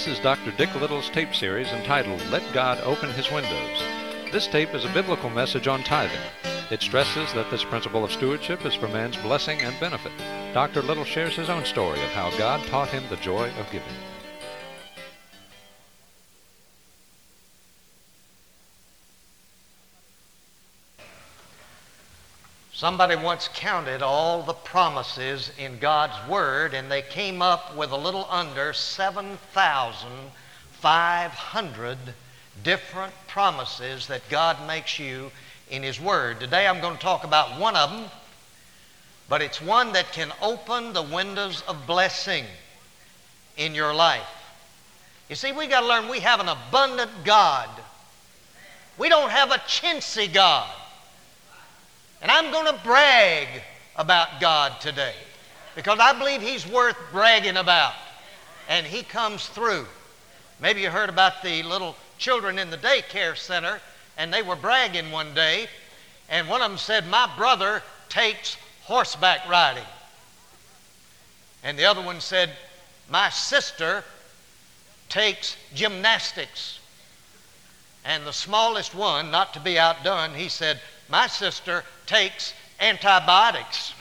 This is Dr. Dick Little's tape series entitled Let God Open His Windows. This tape is a biblical message on tithing. It stresses that this principle of stewardship is for man's blessing and benefit. Dr. Little shares his own story of how God taught him the joy of giving. Somebody once counted all the promises in God's Word, and they came up with a little under 7,500 different promises that God makes you in His Word. Today I'm going to talk about one of them, but it's one that can open the windows of blessing in your life. You see, we got to learn we have an abundant God. We don't have a chintzy God. And I'm going to brag about God today because I believe He's worth bragging about. And He comes through. Maybe you heard about the little children in the daycare center, and they were bragging one day, and one of them said, My brother takes horseback riding. And the other one said, My sister takes gymnastics. And the smallest one, not to be outdone, he said, My sister takes antibiotics.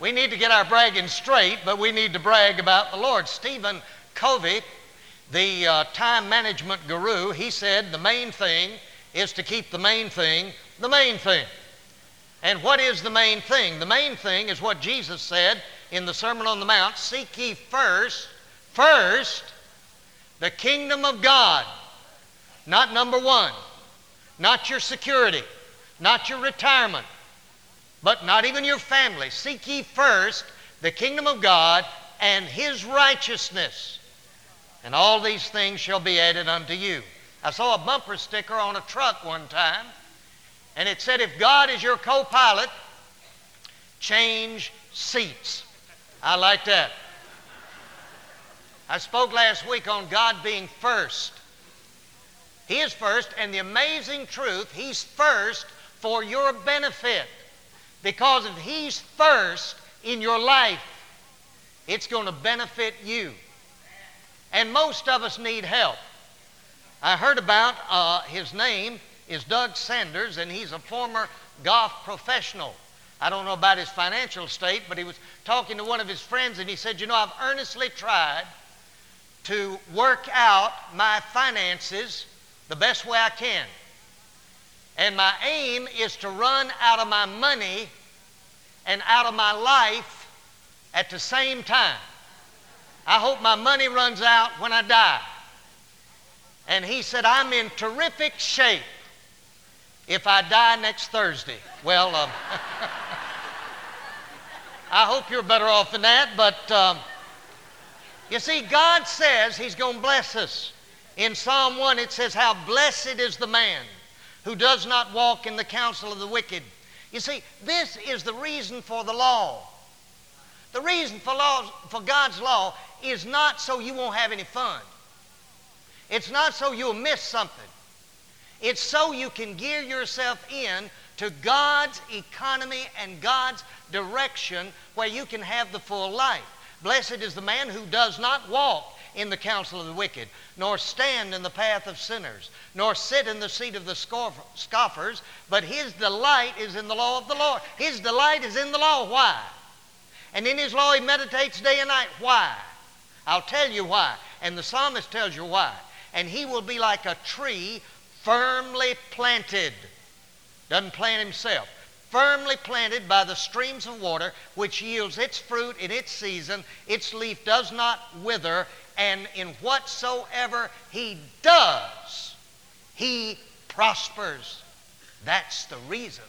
we need to get our bragging straight, but we need to brag about the Lord. Stephen Covey, the uh, time management guru, he said the main thing is to keep the main thing the main thing. And what is the main thing? The main thing is what Jesus said in the Sermon on the Mount Seek ye first, first, the kingdom of God. Not number one not your security, not your retirement, but not even your family. Seek ye first the kingdom of God and his righteousness, and all these things shall be added unto you. I saw a bumper sticker on a truck one time, and it said, If God is your co pilot, change seats. I like that. I spoke last week on God being first. He is first, and the amazing truth, He's first for your benefit. Because if He's first in your life, it's going to benefit you. And most of us need help. I heard about uh, his name is Doug Sanders, and he's a former golf professional. I don't know about his financial state, but he was talking to one of his friends, and he said, You know, I've earnestly tried to work out my finances the best way I can. And my aim is to run out of my money and out of my life at the same time. I hope my money runs out when I die. And he said, I'm in terrific shape if I die next Thursday. Well, um, I hope you're better off than that, but um, you see, God says He's going to bless us. In Psalm 1, it says, How blessed is the man who does not walk in the counsel of the wicked. You see, this is the reason for the law. The reason for, law, for God's law is not so you won't have any fun. It's not so you'll miss something. It's so you can gear yourself in to God's economy and God's direction where you can have the full life. Blessed is the man who does not walk in the counsel of the wicked, nor stand in the path of sinners, nor sit in the seat of the scoffers, but his delight is in the law of the Lord. His delight is in the law. Why? And in his law he meditates day and night. Why? I'll tell you why. And the psalmist tells you why. And he will be like a tree firmly planted. Doesn't plant himself firmly planted by the streams of water, which yields its fruit in its season, its leaf does not wither, and in whatsoever he does, he prospers. That's the reason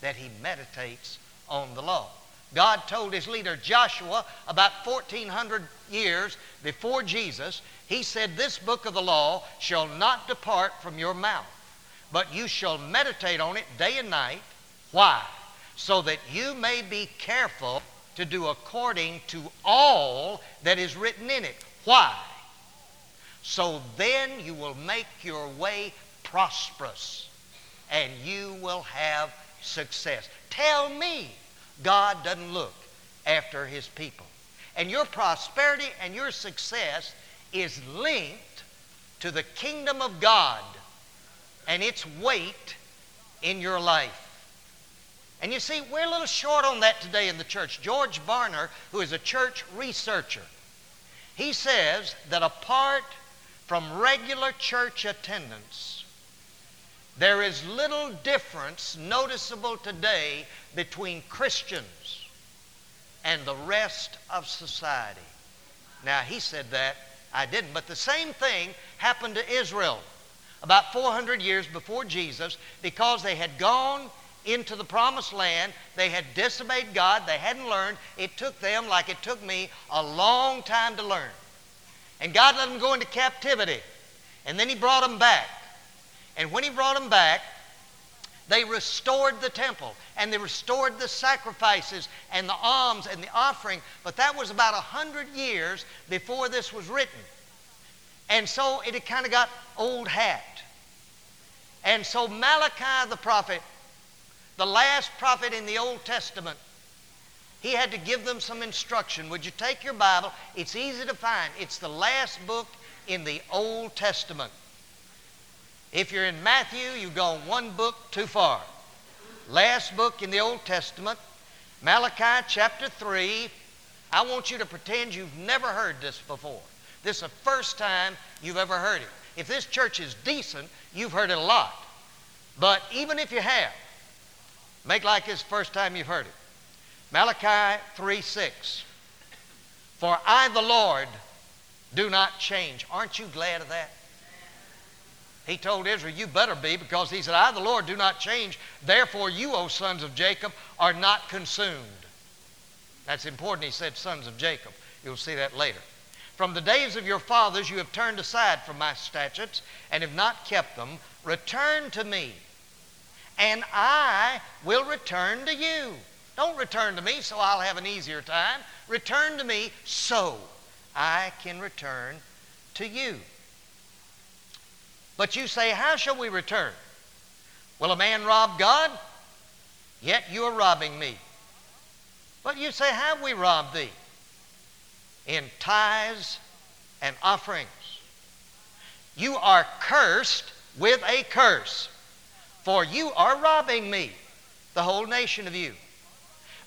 that he meditates on the law. God told his leader Joshua about 1400 years before Jesus, he said, This book of the law shall not depart from your mouth, but you shall meditate on it day and night. Why? So that you may be careful to do according to all that is written in it. Why? So then you will make your way prosperous and you will have success. Tell me God doesn't look after his people. And your prosperity and your success is linked to the kingdom of God and its weight in your life. And you see, we're a little short on that today in the church. George Barna, who is a church researcher, he says that apart from regular church attendance, there is little difference noticeable today between Christians and the rest of society. Now, he said that, I didn't, but the same thing happened to Israel about 400 years before Jesus because they had gone into the promised land. They had disobeyed God. They hadn't learned. It took them, like it took me, a long time to learn. And God let them go into captivity. And then He brought them back. And when He brought them back, they restored the temple and they restored the sacrifices and the alms and the offering. But that was about a hundred years before this was written. And so it had kind of got old hat. And so Malachi the prophet the last prophet in the Old Testament, he had to give them some instruction. Would you take your Bible? It's easy to find. It's the last book in the Old Testament. If you're in Matthew, you've gone one book too far. Last book in the Old Testament, Malachi chapter 3. I want you to pretend you've never heard this before. This is the first time you've ever heard it. If this church is decent, you've heard it a lot. But even if you have, Make like the first time you've heard it. Malachi 3 6. For I, the Lord, do not change. Aren't you glad of that? He told Israel, You better be, because he said, I, the Lord, do not change. Therefore, you, O sons of Jacob, are not consumed. That's important. He said, Sons of Jacob. You'll see that later. From the days of your fathers, you have turned aside from my statutes and have not kept them. Return to me and I will return to you. Don't return to me so I'll have an easier time. Return to me so I can return to you. But you say, How shall we return? Will a man rob God? Yet you are robbing me. But you say, Have we robbed thee? In tithes and offerings. You are cursed with a curse. For you are robbing me, the whole nation of you.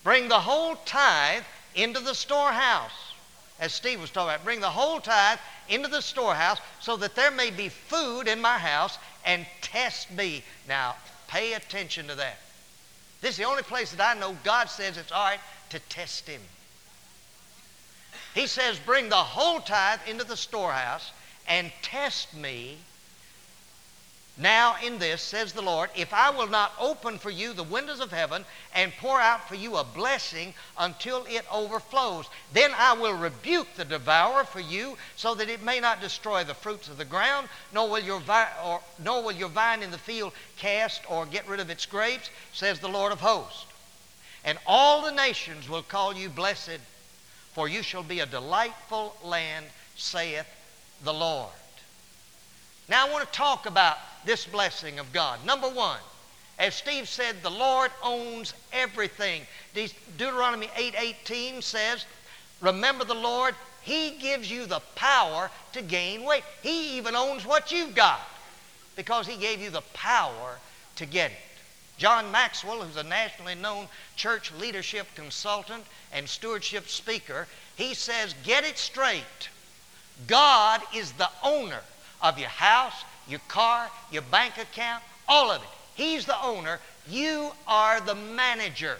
Bring the whole tithe into the storehouse. As Steve was talking about, bring the whole tithe into the storehouse so that there may be food in my house and test me. Now, pay attention to that. This is the only place that I know God says it's all right to test Him. He says, Bring the whole tithe into the storehouse and test me now, in this, says the Lord, if I will not open for you the windows of heaven and pour out for you a blessing until it overflows, then I will rebuke the devourer for you, so that it may not destroy the fruits of the ground, nor will your, vi- or, nor will your vine in the field cast or get rid of its grapes, says the Lord of hosts. And all the nations will call you blessed, for you shall be a delightful land, saith the Lord. Now, I want to talk about this blessing of God. Number one, as Steve said, the Lord owns everything. Deuteronomy 8:18 says, "Remember the Lord, he gives you the power to gain weight. He even owns what you've got because he gave you the power to get it." John Maxwell, who's a nationally known church leadership consultant and stewardship speaker, he says, "Get it straight. God is the owner of your house, your car, your bank account, all of it. He's the owner. You are the manager.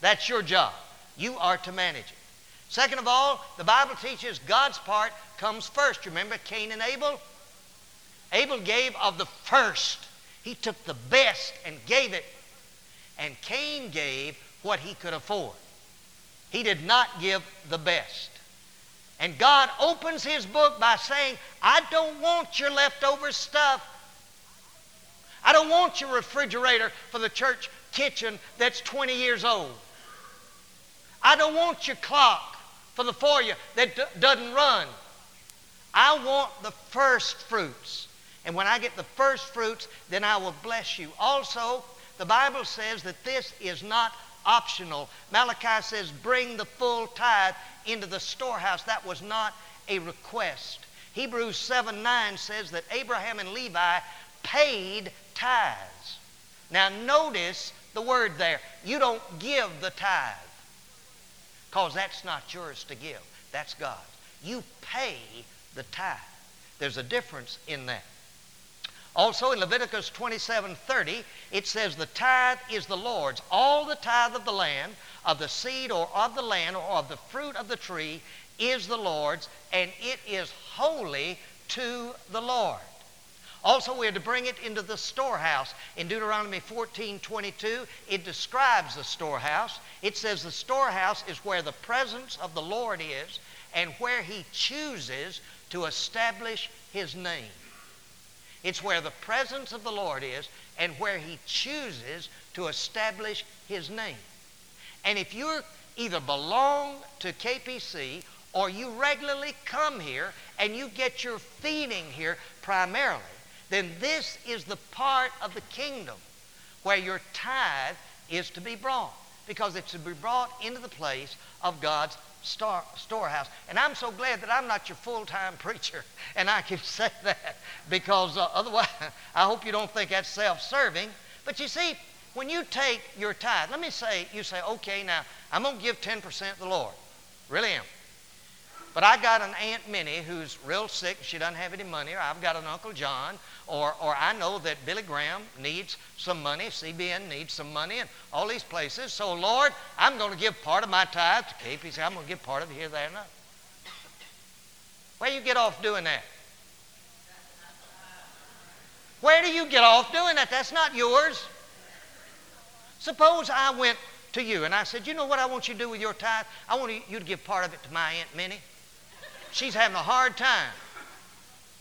That's your job. You are to manage it. Second of all, the Bible teaches God's part comes first. Remember Cain and Abel? Abel gave of the first. He took the best and gave it. And Cain gave what he could afford. He did not give the best. And God opens His book by saying, I don't want your leftover stuff. I don't want your refrigerator for the church kitchen that's 20 years old. I don't want your clock for the foyer that d- doesn't run. I want the first fruits. And when I get the first fruits, then I will bless you. Also, the Bible says that this is not optional. Malachi says, bring the full tithe into the storehouse. That was not a request. Hebrews 7 9 says that Abraham and Levi paid tithes. Now, notice the word there. You don't give the tithe because that's not yours to give, that's God's. You pay the tithe. There's a difference in that. Also in Leviticus 27 30, it says, The tithe is the Lord's. All the tithe of the land, of the seed or of the land or of the fruit of the tree is the Lord's, and it is holy to the Lord. Also, we're to bring it into the storehouse. In Deuteronomy 14 22, it describes the storehouse. It says the storehouse is where the presence of the Lord is and where He chooses to establish His name. It's where the presence of the Lord is and where He chooses to establish His name. And if you either belong to KPC or you regularly come here and you get your feeding here primarily, then this is the part of the kingdom where your tithe is to be brought because it's to be brought into the place of God's store, storehouse. And I'm so glad that I'm not your full time preacher and I can say that because uh, otherwise, I hope you don't think that's self serving. But you see, when you take your tithe, let me say, you say, okay, now I'm going to give 10% to the Lord. Really am. But I got an Aunt Minnie who's real sick. She doesn't have any money. Or I've got an Uncle John. Or, or I know that Billy Graham needs some money. CBN needs some money. And all these places. So, Lord, I'm going to give part of my tithe to KPC. I'm going to give part of it here, there, and. Where do you get off doing that? Where do you get off doing that? That's not yours. Suppose I went to you and I said, You know what I want you to do with your tithe? I want you to give part of it to my Aunt Minnie. She's having a hard time.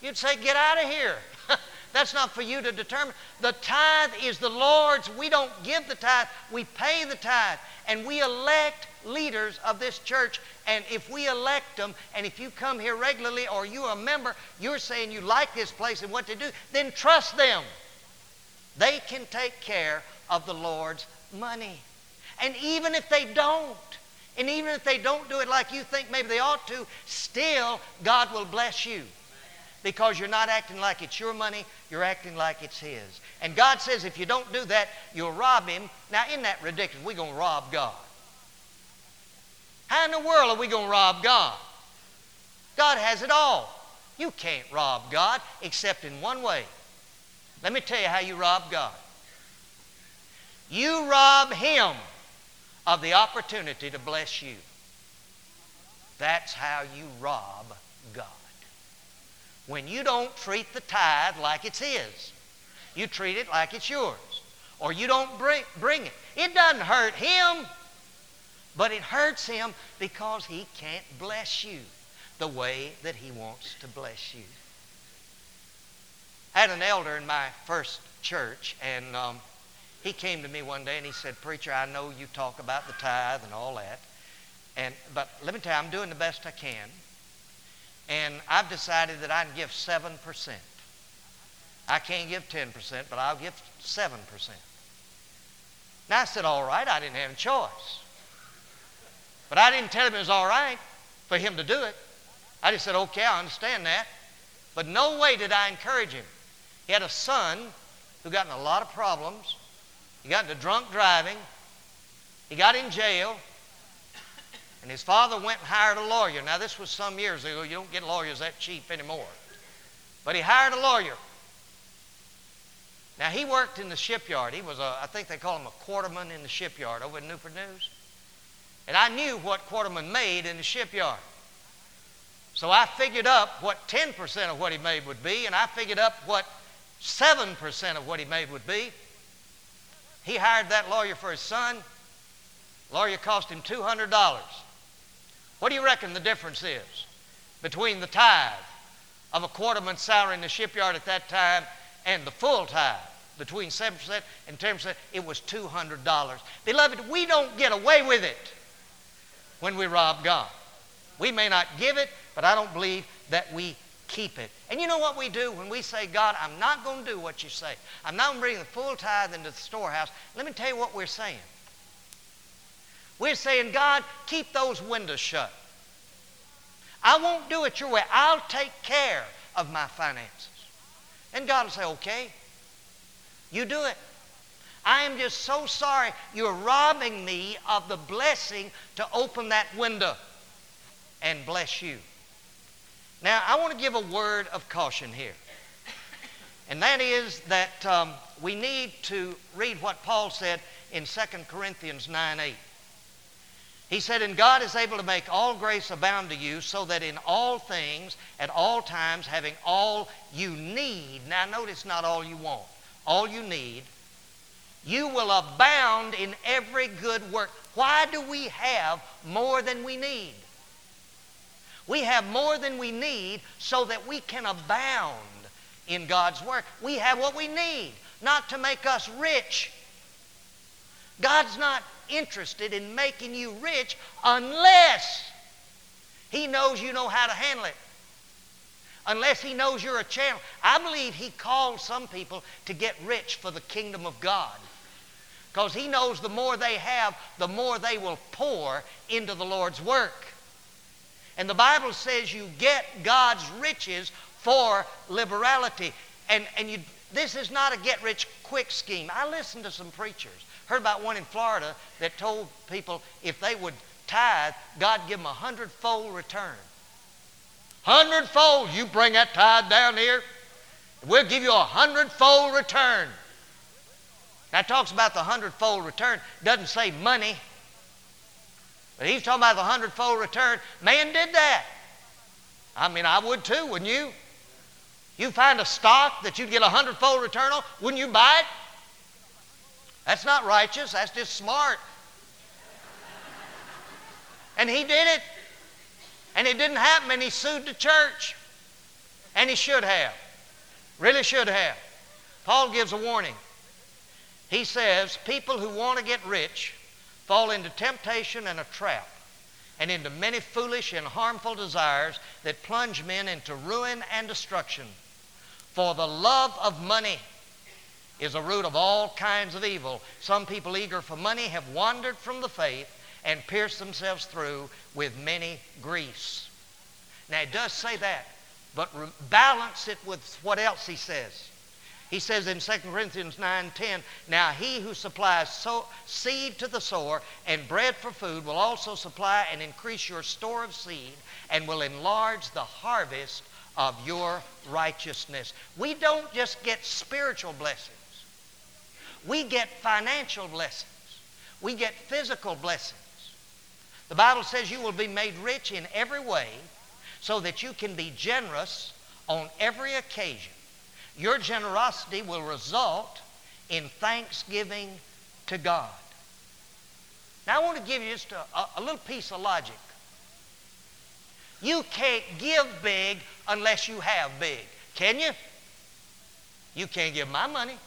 You'd say, Get out of here. That's not for you to determine. The tithe is the Lord's. We don't give the tithe, we pay the tithe. And we elect leaders of this church. And if we elect them, and if you come here regularly or you're a member, you're saying you like this place and what to do, then trust them. They can take care of the Lord's money. And even if they don't, and even if they don't do it like you think maybe they ought to, still God will bless you. Because you're not acting like it's your money, you're acting like it's His. And God says if you don't do that, you'll rob Him. Now, isn't that ridiculous? We're going to rob God. How in the world are we going to rob God? God has it all. You can't rob God except in one way. Let me tell you how you rob God. You rob Him of the opportunity to bless you. That's how you rob God. When you don't treat the tithe like it's His, you treat it like it's yours, or you don't bring, bring it. It doesn't hurt Him, but it hurts Him because He can't bless you the way that He wants to bless you. I had an elder in my first church, and um, he came to me one day and he said, Preacher, I know you talk about the tithe and all that. And, but let me tell you, I'm doing the best I can. And I've decided that I can give 7%. I can't give 10%, but I'll give 7%. Now I said, All right, I didn't have a choice. But I didn't tell him it was all right for him to do it. I just said, Okay, I understand that. But no way did I encourage him. He had a son who got in a lot of problems. He got into drunk driving. He got in jail. And his father went and hired a lawyer. Now, this was some years ago. You don't get lawyers that cheap anymore. But he hired a lawyer. Now, he worked in the shipyard. He was, a, I think they call him a quarterman in the shipyard over in Newport News. And I knew what quarterman made in the shipyard. So I figured up what 10% of what he made would be, and I figured up what 7% of what he made would be. He hired that lawyer for his son. Lawyer cost him $200. What do you reckon the difference is between the tithe of a quarterman's salary in the shipyard at that time and the full tithe? Between 7% and 10%, it was $200. Beloved, we don't get away with it when we rob God. We may not give it, but I don't believe that we keep it. And you know what we do when we say, God, I'm not going to do what you say. I'm not going to bring the full tithe into the storehouse. Let me tell you what we're saying. We're saying, God, keep those windows shut. I won't do it your way. I'll take care of my finances. And God will say, okay, you do it. I am just so sorry you're robbing me of the blessing to open that window and bless you. Now, I want to give a word of caution here. And that is that um, we need to read what Paul said in 2 Corinthians 9 8. He said, And God is able to make all grace abound to you, so that in all things, at all times, having all you need, now notice not all you want, all you need, you will abound in every good work. Why do we have more than we need? We have more than we need so that we can abound in God's work. We have what we need, not to make us rich. God's not interested in making you rich unless He knows you know how to handle it. Unless He knows you're a channel. I believe He called some people to get rich for the kingdom of God. Because He knows the more they have, the more they will pour into the Lord's work. And the Bible says you get God's riches for liberality. And, and you, this is not a get rich quick scheme. I listened to some preachers. Heard about one in Florida that told people if they would tithe, God give them a hundredfold return. Hundredfold. You bring that tithe down here, we'll give you a hundredfold return. That talks about the hundredfold return. Doesn't say money. But he's talking about the hundredfold return. Man did that. I mean, I would too, wouldn't you? You find a stock that you'd get a hundredfold return on, wouldn't you buy it? That's not righteous, that's just smart. And he did it. And it didn't happen, and he sued the church. And he should have. Really should have. Paul gives a warning. He says, People who want to get rich fall into temptation and a trap, and into many foolish and harmful desires that plunge men into ruin and destruction. For the love of money is a root of all kinds of evil. Some people eager for money have wandered from the faith and pierced themselves through with many griefs. Now, it does say that, but balance it with what else he says. He says in 2 Corinthians 9:10, "Now he who supplies so, seed to the sower and bread for food will also supply and increase your store of seed and will enlarge the harvest of your righteousness." We don't just get spiritual blessings. We get financial blessings. We get physical blessings. The Bible says you will be made rich in every way so that you can be generous on every occasion. Your generosity will result in thanksgiving to God. Now, I want to give you just a, a, little piece of logic. You can't give big unless you have big. Can you? You can't give my money.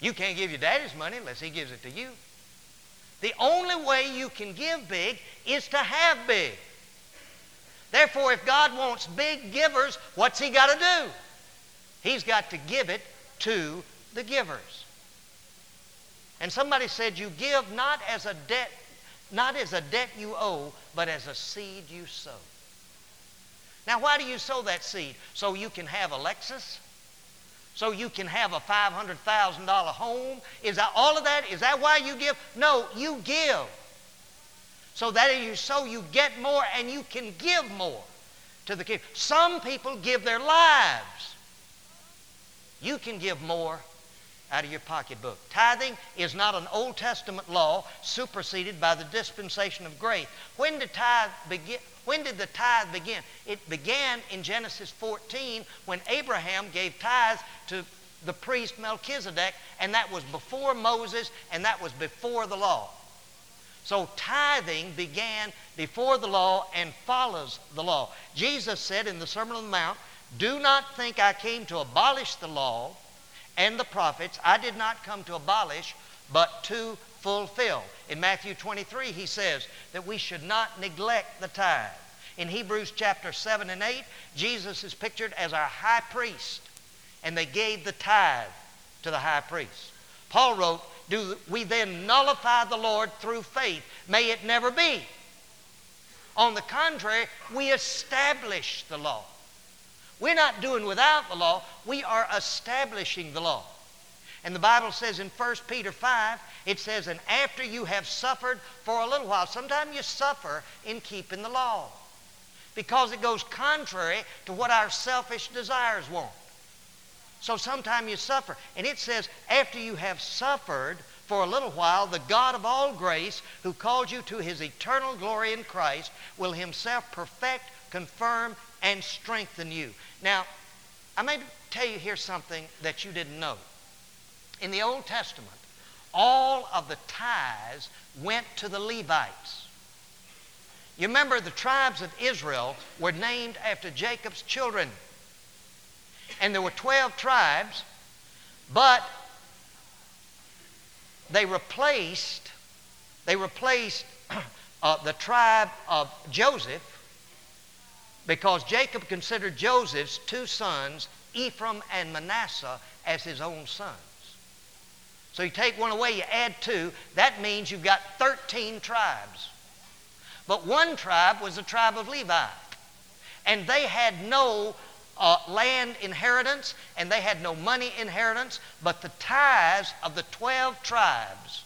You can't give your daddy's money unless he gives it to you. The only way you can give big is to have big. Therefore, if God wants big givers, what's he got to do? He's got to give it to the givers. And somebody said, You give not as a debt, not as a debt you owe, but as a seed you sow. Now, why do you sow that seed? So you can have a Lexus? So you can have a $500,000 home? Is that all of that? Is that why you give? No, you give. So that you sow, you get more and you can give more to the kingdom. Some people give their lives you can give more out of your pocketbook. Tithing is not an Old Testament law superseded by the dispensation of grace. When did tithe begin? When did the tithe begin? It began in Genesis 14 when Abraham gave tithes to the priest Melchizedek, and that was before Moses and that was before the law. So tithing began before the law and follows the law. Jesus said in the Sermon on the Mount, do not think I came to abolish the law and the prophets. I did not come to abolish, but to fulfill. In Matthew 23, he says that we should not neglect the tithe. In Hebrews chapter 7 and 8, Jesus is pictured as our high priest, and they gave the tithe to the high priest. Paul wrote do we then nullify the Lord through faith? May it never be. On the contrary, we establish the law. We're not doing without the law, we are establishing the law. And the Bible says in 1 Peter 5, it says, And after you have suffered for a little while, sometimes you suffer in keeping the law because it goes contrary to what our selfish desires want. So sometimes you suffer. And it says, after you have suffered for a little while, the God of all grace, who called you to his eternal glory in Christ, will himself perfect, confirm, and strengthen you. Now, I may tell you here something that you didn't know. In the Old Testament, all of the tithes went to the Levites. You remember the tribes of Israel were named after Jacob's children. And there were 12 tribes, but they replaced they replaced uh, the tribe of Joseph because Jacob considered Joseph's two sons, Ephraim and Manasseh, as his own sons. So you take one away, you add two, that means you've got 13 tribes. But one tribe was the tribe of Levi. And they had no uh, land inheritance and they had no money inheritance, but the tithes of the 12 tribes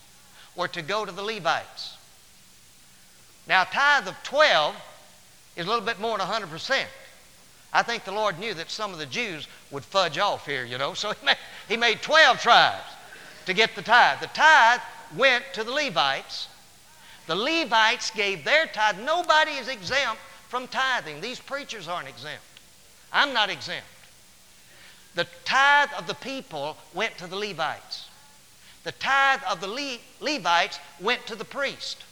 were to go to the Levites. Now, a tithe of 12 is a little bit more than 100%. I think the Lord knew that some of the Jews would fudge off here, you know, so he made, he made 12 tribes to get the tithe. The tithe went to the Levites. The Levites gave their tithe. Nobody is exempt from tithing. These preachers aren't exempt. I'm not exempt. The tithe of the people went to the Levites. The tithe of the Le- Levites went to the priest.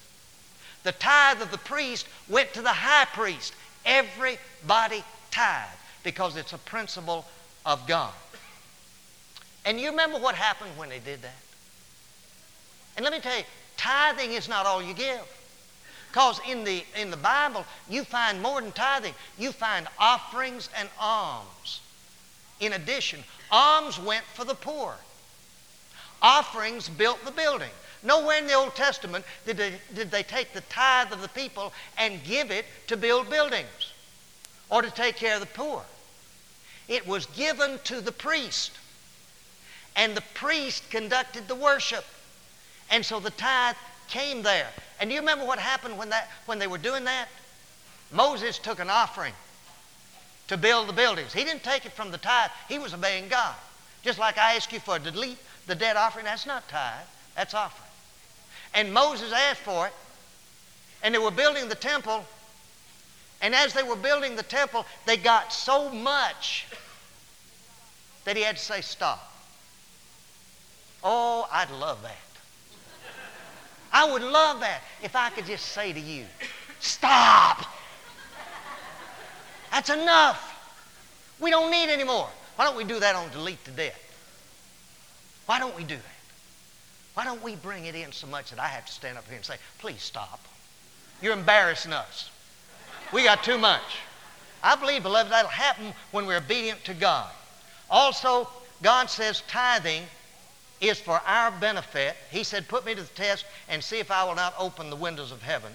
The tithe of the priest went to the high priest. Everybody tithe because it's a principle of God. And you remember what happened when they did that? And let me tell you, tithing is not all you give. Because in the, in the Bible, you find more than tithing. You find offerings and alms. In addition, alms went for the poor. Offerings built the building. Nowhere in the Old Testament did they, did they take the tithe of the people and give it to build buildings or to take care of the poor. It was given to the priest and the priest conducted the worship. And so the tithe came there. And do you remember what happened when, that, when they were doing that? Moses took an offering to build the buildings. He didn't take it from the tithe, he was obeying God. Just like I ask you for delete the dead offering, that's not tithe, that's offering. And Moses asked for it, and they were building the temple. And as they were building the temple, they got so much that he had to say, Stop. Oh, I'd love that. I would love that if I could just say to you, stop. That's enough. We don't need any more. Why don't we do that on delete to death? Why don't we do that? Why don't we bring it in so much that I have to stand up here and say, please stop. You're embarrassing us. We got too much. I believe, beloved, that'll happen when we're obedient to God. Also, God says tithing is for our benefit. He said, Put me to the test and see if I will not open the windows of heaven.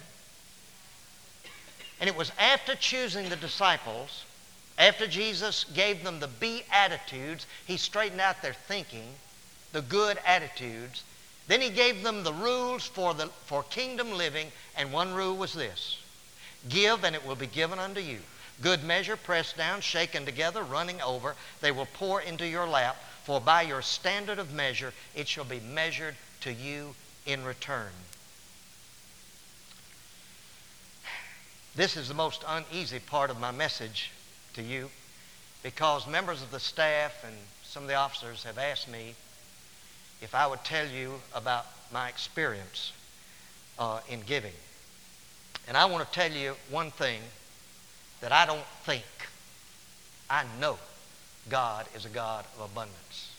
And it was after choosing the disciples, after Jesus gave them the beatitudes, he straightened out their thinking, the good attitudes. Then he gave them the rules for, the, for kingdom living, and one rule was this Give, and it will be given unto you. Good measure, pressed down, shaken together, running over, they will pour into your lap. For by your standard of measure it shall be measured to you in return. This is the most uneasy part of my message to you because members of the staff and some of the officers have asked me if I would tell you about my experience uh, in giving. And I want to tell you one thing that I don't think, I know God is a God of abundance.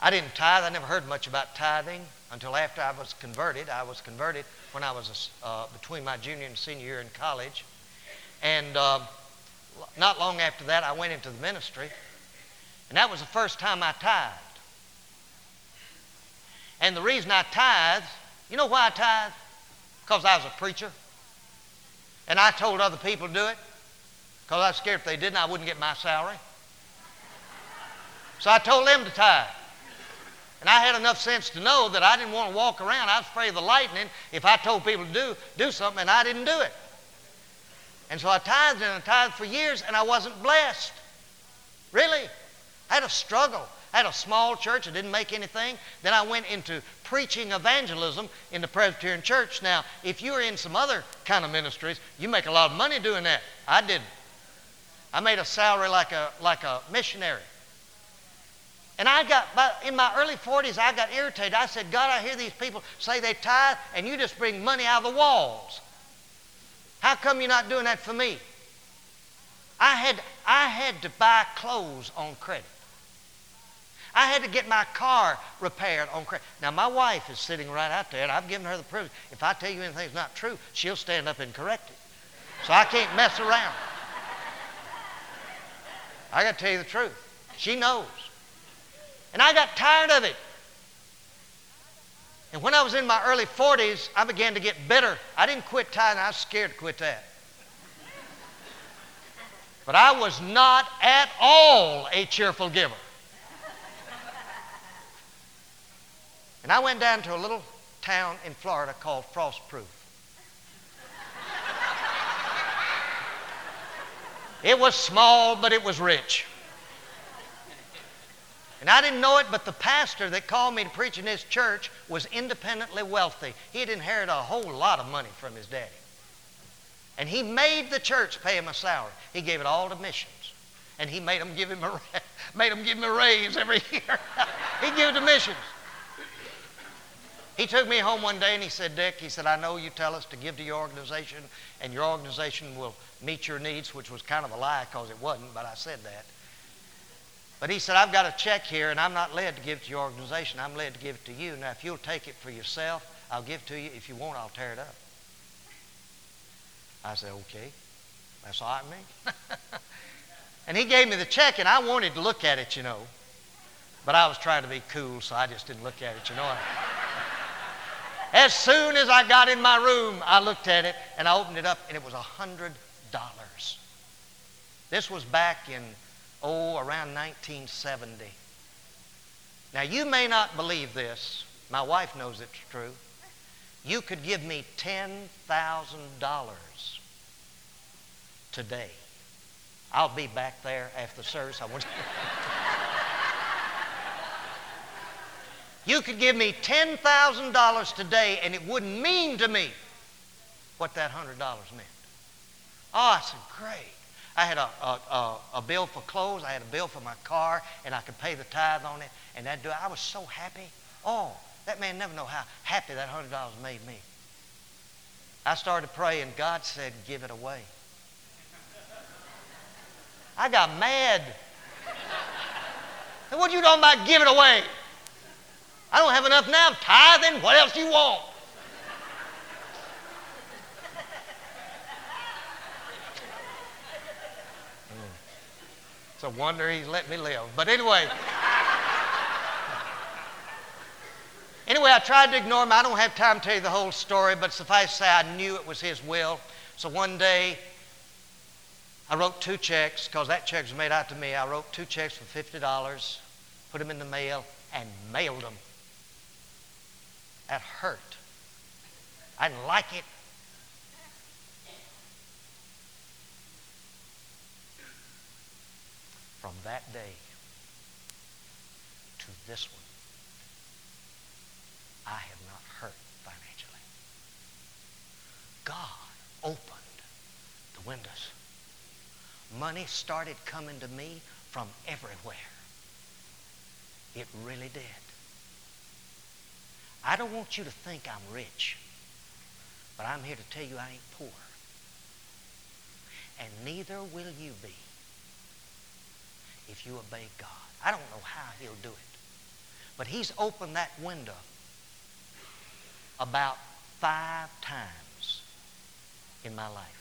I didn't tithe. I never heard much about tithing until after I was converted. I was converted when I was uh, between my junior and senior year in college. And uh, not long after that, I went into the ministry. And that was the first time I tithed. And the reason I tithe, you know why I tithe? Because I was a preacher. And I told other people to do it because I was scared if they didn't, I wouldn't get my salary. So I told them to tithe. And I had enough sense to know that I didn't want to walk around. I was afraid of the lightning if I told people to do, do something and I didn't do it. And so I tithed and I tithed for years and I wasn't blessed. Really. I had a struggle. I had a small church. I didn't make anything. Then I went into preaching evangelism in the Presbyterian church. Now, if you're in some other kind of ministries, you make a lot of money doing that. I didn't. I made a salary like a, like a missionary. And I got, in my early 40s, I got irritated. I said, God, I hear these people say they tithe, and you just bring money out of the walls. How come you're not doing that for me? I had, I had to buy clothes on credit. I had to get my car repaired on credit. Now, my wife is sitting right out there, and I've given her the privilege. If I tell you anything's not true, she'll stand up and correct it. So I can't mess around. I got to tell you the truth. She knows. And I got tired of it. And when I was in my early 40s, I began to get bitter. I didn't quit tithing, I was scared to quit that. But I was not at all a cheerful giver. And I went down to a little town in Florida called Frostproof. It was small, but it was rich. And I didn't know it, but the pastor that called me to preach in his church was independently wealthy. He had inherited a whole lot of money from his daddy. And he made the church pay him a salary. He gave it all to missions. And he made them give him a, made them give him a raise every year. he gave it to missions. He took me home one day and he said, Dick, he said, I know you tell us to give to your organization and your organization will meet your needs, which was kind of a lie because it wasn't, but I said that. But he said, I've got a check here, and I'm not led to give to your organization. I'm led to give it to you. Now, if you'll take it for yourself, I'll give it to you. If you won't, I'll tear it up. I said, okay. That's all right with me. and he gave me the check, and I wanted to look at it, you know. But I was trying to be cool, so I just didn't look at it, you know. As soon as I got in my room, I looked at it, and I opened it up, and it was a $100. This was back in oh, around 1970. Now, you may not believe this. My wife knows it's true. You could give me $10,000 today. I'll be back there after the service. I want you could give me $10,000 today and it wouldn't mean to me what that $100 meant. Oh, I said, great. I had a, a, a, bill for clothes, I had a bill for my car, and I could pay the tithe on it, and that do I was so happy. Oh, that man never know how happy that hundred dollars made me. I started praying. God said, "Give it away." I got mad. What are you talking about? Give it away. I don't have enough now. Tithing. What else you want? It's a wonder he's let me live. But anyway. anyway, I tried to ignore him. I don't have time to tell you the whole story, but suffice to say, I knew it was his will. So one day, I wrote two checks because that check was made out to me. I wrote two checks for $50, put them in the mail, and mailed them. That hurt. I didn't like it. from that day to this one, I have not hurt financially. God opened the windows. Money started coming to me from everywhere. It really did. I don't want you to think I'm rich, but I'm here to tell you I ain't poor. And neither will you be if you obey God. I don't know how he'll do it. But he's opened that window about five times in my life.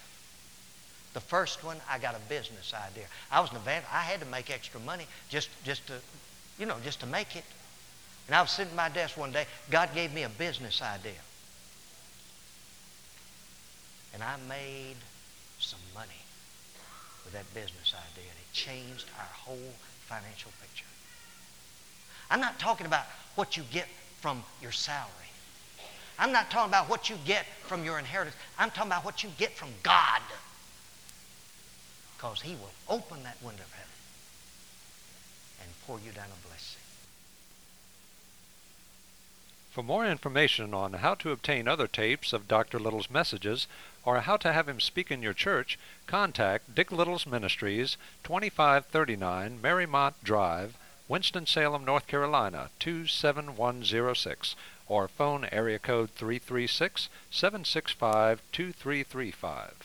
The first one, I got a business idea. I was an evangelist. I had to make extra money just, just to, you know, just to make it. And I was sitting at my desk one day. God gave me a business idea. And I made some money with that business idea. And it changed our whole financial picture. I'm not talking about what you get from your salary. I'm not talking about what you get from your inheritance. I'm talking about what you get from God. Because He will open that window of heaven and pour you down a blessing. For more information on how to obtain other tapes of Dr. Little's messages or how to have him speak in your church, contact Dick Little's Ministries, 2539 Marymount Drive, Winston-Salem, North Carolina, 27106, or phone area code 336 765 2335.